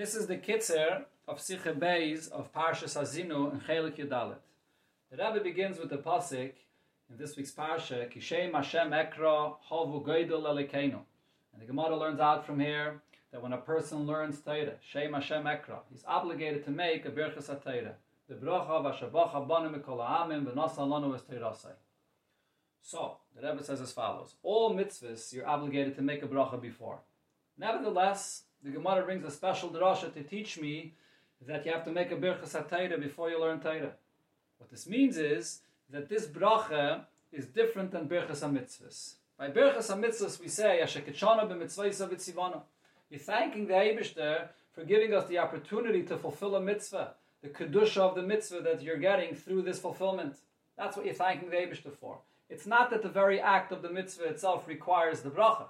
This is the kitzer of Sicha Beis of Parshas Azinu and Chelik Yudalit. The Rebbe begins with the pasuk in this week's parsha, Kishem Hashem Ekra Havu Goydel Elikeinu. And the Gemara learns out from here that when a person learns Torah, Shem Hashem Ekra, he's obligated to make a Birchas HaTorah. The bracha v'shavach banu mikol ha'amim v'nasa lanu es teirasai. So, the Rebbe says as follows. All mitzvahs you're obligated to make a bracha before. Nevertheless, the Gemara brings a special drasha to teach me that you have to make a birchas HaTorah before you learn Torah. What this means is that this bracha is different than birchas HaMitzvahs. By birchas HaMitzvahs we say, Asheketshana b'mitzvahs v'tzivana. You're thanking the Eibishter for giving us the opportunity to fulfill a mitzvah the kedusha of the mitzvah that you're getting through this fulfillment. That's what you're thanking the Eibishter for. It's not that the very act of the mitzvah itself requires the bracha.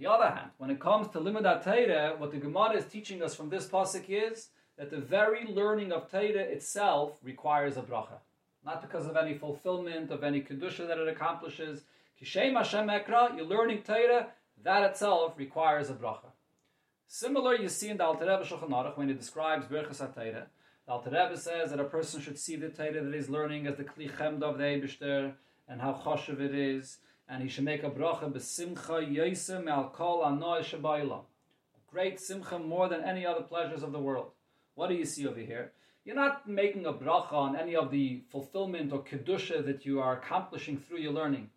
On the other hand, when it comes to limud Torah, what the Gemara is teaching us from this pasuk is that the very learning of Torah itself requires a bracha, not because of any fulfillment of any kedusha that it accomplishes. Kishem Hashem Ekra, you're learning Torah, that itself requires a bracha. Similar, you see in the Alter Rebbe Shulchan Aruch when he describes Birchas HaTorah, the Alter Rebbe says that a person should see the Torah that he's learning as the Kli Chemda of the Eibishter and how choshev it is, and he should make a bracha b'simcha yosem al kol anoy shabayla. Great simcha more than any other pleasures of the world. What do you see over here? You're not making a bracha on any of the fulfillment or kedusha that you are accomplishing through your learning.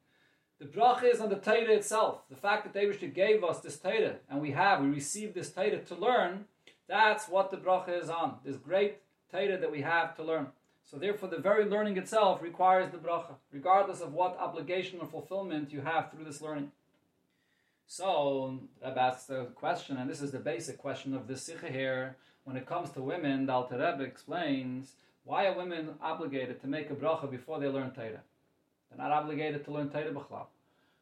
The bracha is on the Torah itself. The fact that Eibishter gave us this Torah, and we have, we received this Torah to learn, that's what the bracha is on. This great Torah that we have to learn. So therefore, the very learning itself requires the bracha, regardless of what obligation or fulfillment you have through this learning. So, Rebbe asks the question, and this is the basic question of this sikha here. When it comes to women, the Alter Rebbe explains why are women obligated to make a bracha before they learn Torah? They're not obligated to learn Torah b'chlal.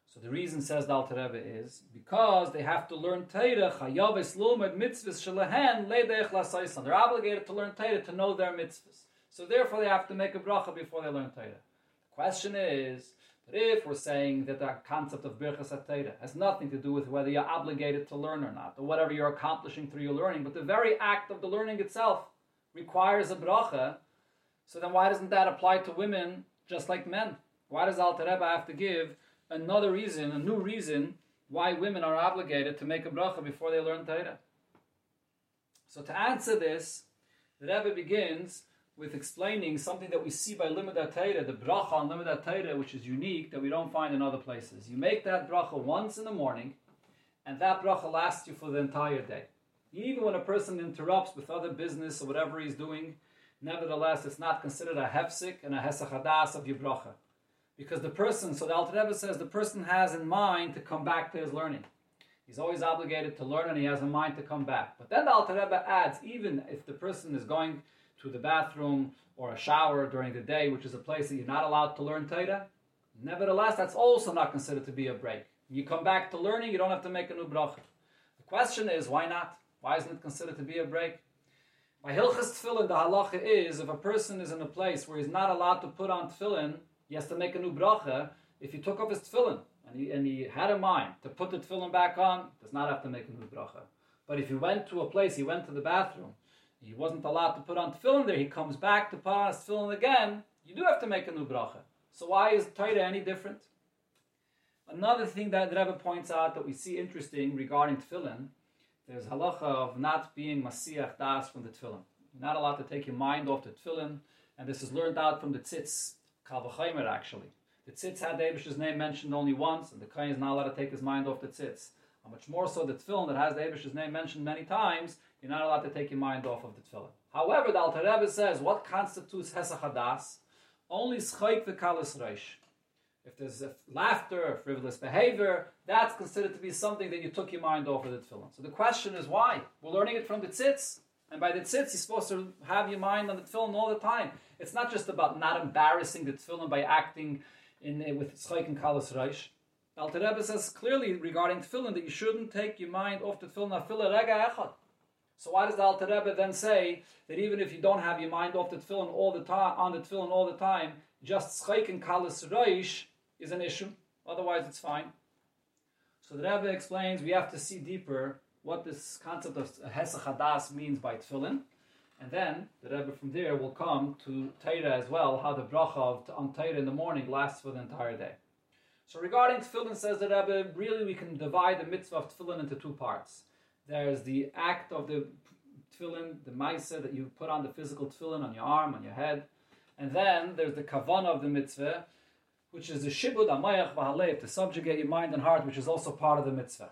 So the reason, says the Alter Rebbe, is because they have to learn Torah, chayav lumad mitzvahs leidech lasaisan. They're obligated to learn Torah to know their mitzvahs. So therefore they have to make a bracha before they learn Torah. The question is, but if we're saying that the concept of birchas Torah has nothing to do with whether you're obligated to learn or not, or whatever you're accomplishing through your learning, but the very act of the learning itself requires a bracha, so then why doesn't that apply to women just like men? Why does Alter Rebbe have to give another reason, a new reason, why women are obligated to make a bracha before they learn Torah. So to answer this, the Rebbe begins with explaining something that we see by Limud Torah, the bracha on Limud Torah, which is unique, that we don't find in other places. You make that bracha once in the morning, and that bracha lasts you for the entire day. Even when a person interrupts with other business or whatever he's doing, nevertheless, it's not considered a hefsik and a hesachadas of your bracha. Because the person, so the Alter Rebbe says, the person has in mind to come back to his learning. He's always obligated to learn and he has in mind to come back. But then the Alter Rebbe adds, even if the person is going to the bathroom or a shower during the day, which is a place that you're not allowed to learn Torah, nevertheless, that's also not considered to be a break. You come back to learning, you don't have to make a new bracha. The question is, why not? Why isn't it considered to be a break? By Hilchas Tefillin, the halacha is if a person is in a place where he's not allowed to put on tefillin, he has to make a new bracha. If he took off his tefillin and he, and he had in mind to put the tefillin back on, does not have to make a new bracha. But if he went to a place, he went to the bathroom, he wasn't allowed to put on tefillin there, he comes back to put on tefillin again, you do have to make a new bracha. So why is Torah any different? Another thing that Rebbe points out that we see interesting regarding tefillin, there's halacha of not being masiach das from the tefillin. You're not allowed to take your mind off the tefillin, and this is learned out from the tzitz Kalvachaimer actually. The tzitz had Abish's name mentioned only once, and the Kohen is not allowed to take his mind off the tzitz. How much more so the tefillin that has the Abish's name mentioned many times, you're not allowed to take your mind off of the tefillin. However, the Alter Rebbe says what constitutes Hesachadas? Only schayk v'kalis reish. If there's laughter, frivolous behavior, that's considered to be something that you took your mind off of the tefillin. So the question is why? We're learning it from the tzitz. And by the tzitz, you're supposed to have your mind on the tefillin all the time. It's not just about not embarrassing the tefillin by acting in, uh, with tzchayk and kalas reish. Alter Rebbe says clearly regarding tefillin that you shouldn't take your mind off the tefillin afila rega echad. So why does the Alter Rebbe then say that even if you don't have your mind off the tefillin all the time, on the tefillin all the time, just tzchayk and kalas reish is an issue. Otherwise, it's fine. So the Rebbe explains we have to see deeper what this concept of Hesach Hadas means by tefillin. And then the Rebbe from there will come to Torah as well, how the bracha of, on Torah in the morning lasts for the entire day. So regarding tefillin, says the Rebbe, really we can divide the mitzvah of tefillin into two parts. There's the act of the tefillin, the maisa that you put on the physical tefillin on your arm, on your head. And then there's the kavana of the mitzvah, which is the shibud amayach v'halev, to subjugate your mind and heart, which is also part of the mitzvah.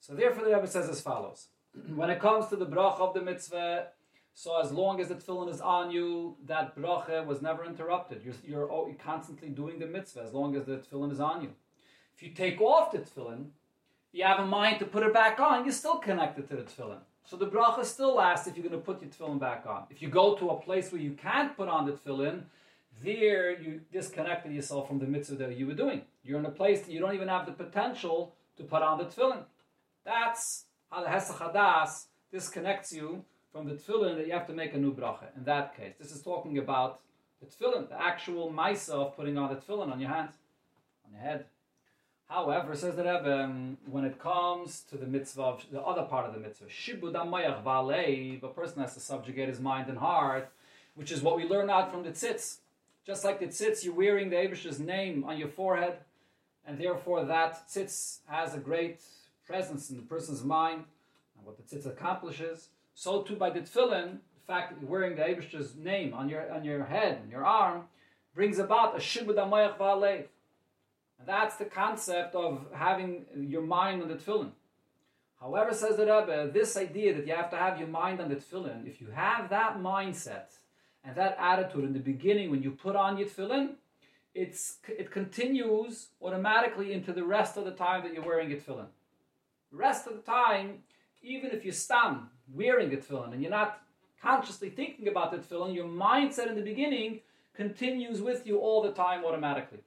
So therefore the Rebbe says as follows. when it comes to the bracha of the mitzvah, so as long as the tefillin is on you, that bracha was never interrupted. You're, you're constantly doing the mitzvah as long as the tefillin is on you. If you take off the tefillin, you have a mind to put it back on, you're still connected to the tefillin. So the bracha still lasts if you're going to put your tefillin back on. If you go to a place where you can't put on the tefillin, there you disconnected yourself from the mitzvah that you were doing. You're in a place that you don't even have the potential to put on the tefillin. That's how the Hesach Hadas disconnects you from the tefillin that you have to make a new bracha. In that case, this is talking about the tefillin, the actual maisa of putting on the tefillin on your hands, on your head. However, says the Rebbe, um, when it comes to the mitzvah, of, the other part of the mitzvah, shibud amayach v'alev, a person has to subjugate his mind and heart, which is what we learn out from the tzitz. Just like the tzitz, you're wearing the Abish's name on your forehead, and therefore that tzitz has a great presence in the person's mind, and what the tzitz accomplishes. So too by the tefillin, the fact that you're wearing the Abish's name on your on your head and your arm brings about a shibud amayach v'alev. That's the concept of having your mind on the tefillin. However, says the Rebbe, this idea that you have to have your mind on the tefillin, if you have that mindset and that attitude in the beginning when you put on your tefillin, it's, it continues automatically into the rest of the time that you're wearing your tefillin. The rest of the time, even if you stand wearing a tefillin and you're not consciously thinking about the tefillin, your mindset in the beginning continues with you all the time automatically.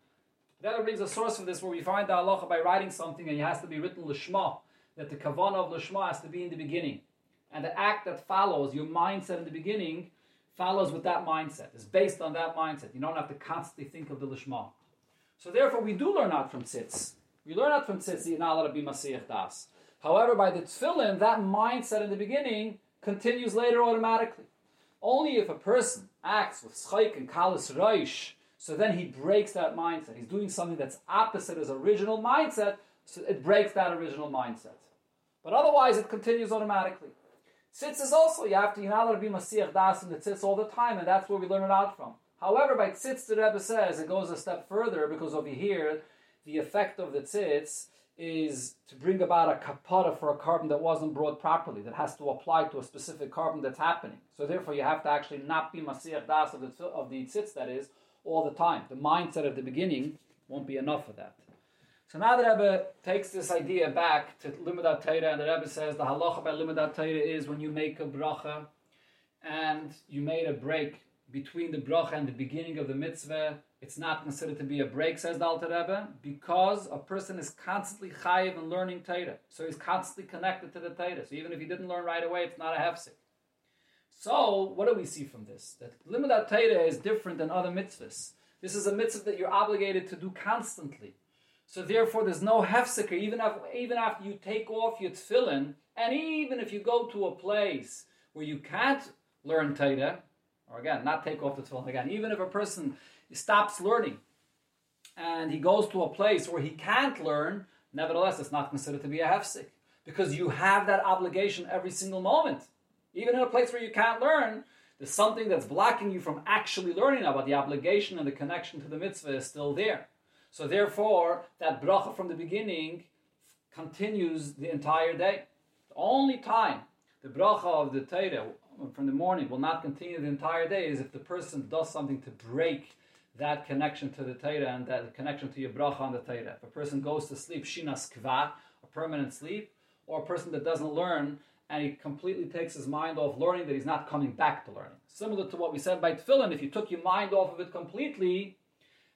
That brings a source for this where we find the halacha by writing something and it has to be written lishma, that the kavanah of lishma has to be in the beginning. And the act that follows, your mindset in the beginning, follows with that mindset. It's based on that mindset. You don't have to constantly think of the lishma. So therefore, we do learn out from tzitz. We learn out from tzitz you're not allowed to be masiyach das. However, by the tefillin, that mindset in the beginning continues later automatically. Only if a person acts with schaik and kalis reish, so then he breaks that mindset. He's doing something that's opposite his original mindset, so it breaks that original mindset. But otherwise, it continues automatically. Tzitz is also, you have to, you're not allowed to be Masiyach Das in the tzitz all the time, and that's where we learn it out from. However, by tzitz, the Rebbe says, it goes a step further because over here, the effect of the tzitz is to bring about a kapara for a korban that wasn't brought properly, that has to apply to a specific korban that's happening. So therefore, you have to actually not be Masiyach Das of the, of the tzitz, that is, all the time. The mindset at the beginning won't be enough for that. So now the Rebbe takes this idea back to Limudat Torah, and the Rebbe says the halacha by Limudat Torah is when you make a bracha and you made a break between the bracha and the beginning of the mitzvah, it's not considered to be a break, says the Alter Rebbe, because a person is constantly chayiv and learning Torah. So he's constantly connected to the Torah. So even if he didn't learn right away, it's not a hefsek. So, what do we see from this? That Limudat Torah is different than other mitzvahs. This is a mitzvah that you're obligated to do constantly. So therefore, there's no hefseker, even, after, even after you take off your tefillin, and even if you go to a place where you can't learn Torah, or again, not take off the tefillin again, even if a person stops learning, and he goes to a place where he can't learn, nevertheless, it's not considered to be a hefsek, because you have that obligation every single moment. Even in a place where you can't learn, there's something that's blocking you from actually learning about the obligation and the connection to the mitzvah is still there. So therefore, that bracha from the beginning continues the entire day. The only time the bracha of the Torah from the morning will not continue the entire day is if the person does something to break that connection to the Torah and that connection to your bracha on the Torah. If a person goes to sleep, shinas kva, a permanent sleep, or a person that doesn't learn and he completely takes his mind off learning that he's not coming back to learning. Similar to what we said by tefillin, if you took your mind off of it completely,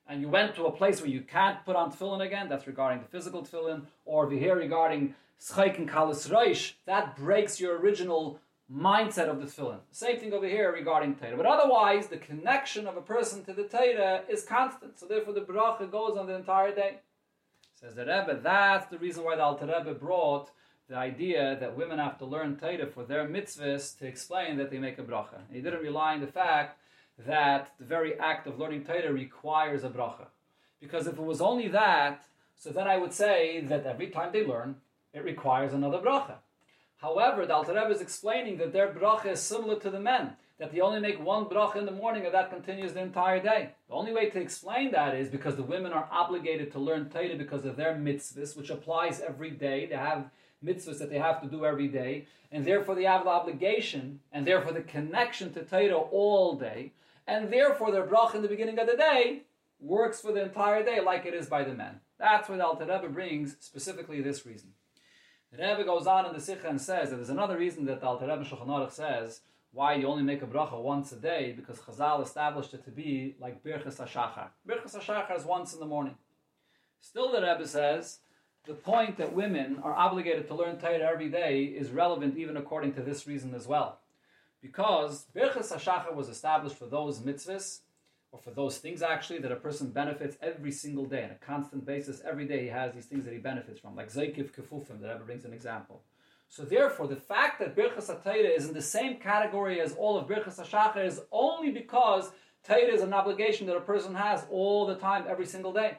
and you went to a place where you can't put on tefillin again, that's regarding the physical tefillin, or if you hear regarding schaik and kalis reish, that breaks your original mindset of the tefillin. Same thing over here regarding Torah. But otherwise, the connection of a person to the Torah is constant. So therefore, the bracha goes on the entire day. Says the Rebbe, that's the reason why the Alter Rebbe brought the idea that women have to learn Torah for their mitzvahs to explain that they make a bracha. He didn't rely on the fact that the very act of learning Torah requires a bracha. Because if it was only that, so then I would say that every time they learn, it requires another bracha. However, the Alter Rebbe is explaining that their bracha is similar to the men, that they only make one bracha in the morning and that continues the entire day. The only way to explain that is because the women are obligated to learn Torah because of their mitzvahs, which applies every day. They have mitzvahs that they have to do every day, and therefore they have the obligation, and therefore the connection to Torah all day, and therefore their bracha in the beginning of the day works for the entire day like it is by the men. That's what Alter Rebbe brings specifically this reason. The Rebbe goes on in the Sikha and says that there's another reason that the Alter Rebbe Shulchan Aruch says why you only make a bracha once a day because Chazal established it to be like Birchas HaShachar. Birchas HaShachar is once in the morning. Still, the Rebbe says the point that women are obligated to learn Torah every day is relevant even according to this reason as well. Because Birchas HaShachar was established for those mitzvahs or for those things actually that a person benefits every single day on a constant basis. Every day he has these things that he benefits from, like Zaykiv Kefufim, that ever brings an example. So therefore, the fact that Birchas HaTeira is in the same category as all of Birchas HaShachar is only because Teira is an obligation that a person has all the time, every single day.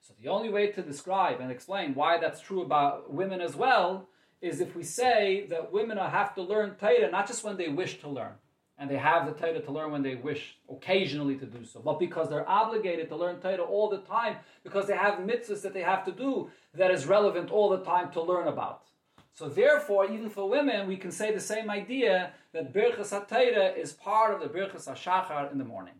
So the only way to describe and explain why that's true about women as well is if we say that women have to learn Teira not just when they wish to learn, and they have the Torah to learn when they wish occasionally to do so, but because they're obligated to learn Torah all the time, because they have mitzvahs that they have to do that is relevant all the time to learn about. So therefore, even for women, we can say the same idea that Birchas HaTorah is part of the Birchas HaShachar in the morning.